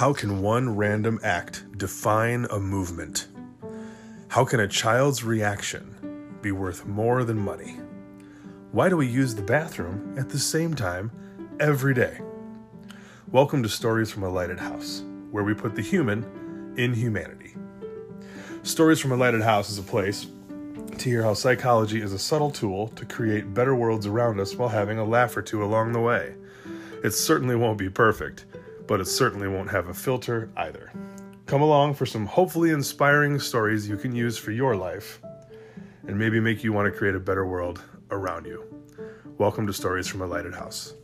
How can one random act define a movement? How can a child's reaction be worth more than money? Why do we use the bathroom at the same time every day? Welcome to Stories from a Lighted House, where we put the human in humanity. Stories from a Lighted House is a place to hear how psychology is a subtle tool to create better worlds around us while having a laugh or two along the way. It certainly won't be perfect, but it certainly won't have a filter either. Come along for some hopefully inspiring stories you can use for your life and maybe make you want to create a better world around you. Welcome to Stories from a Lighted House.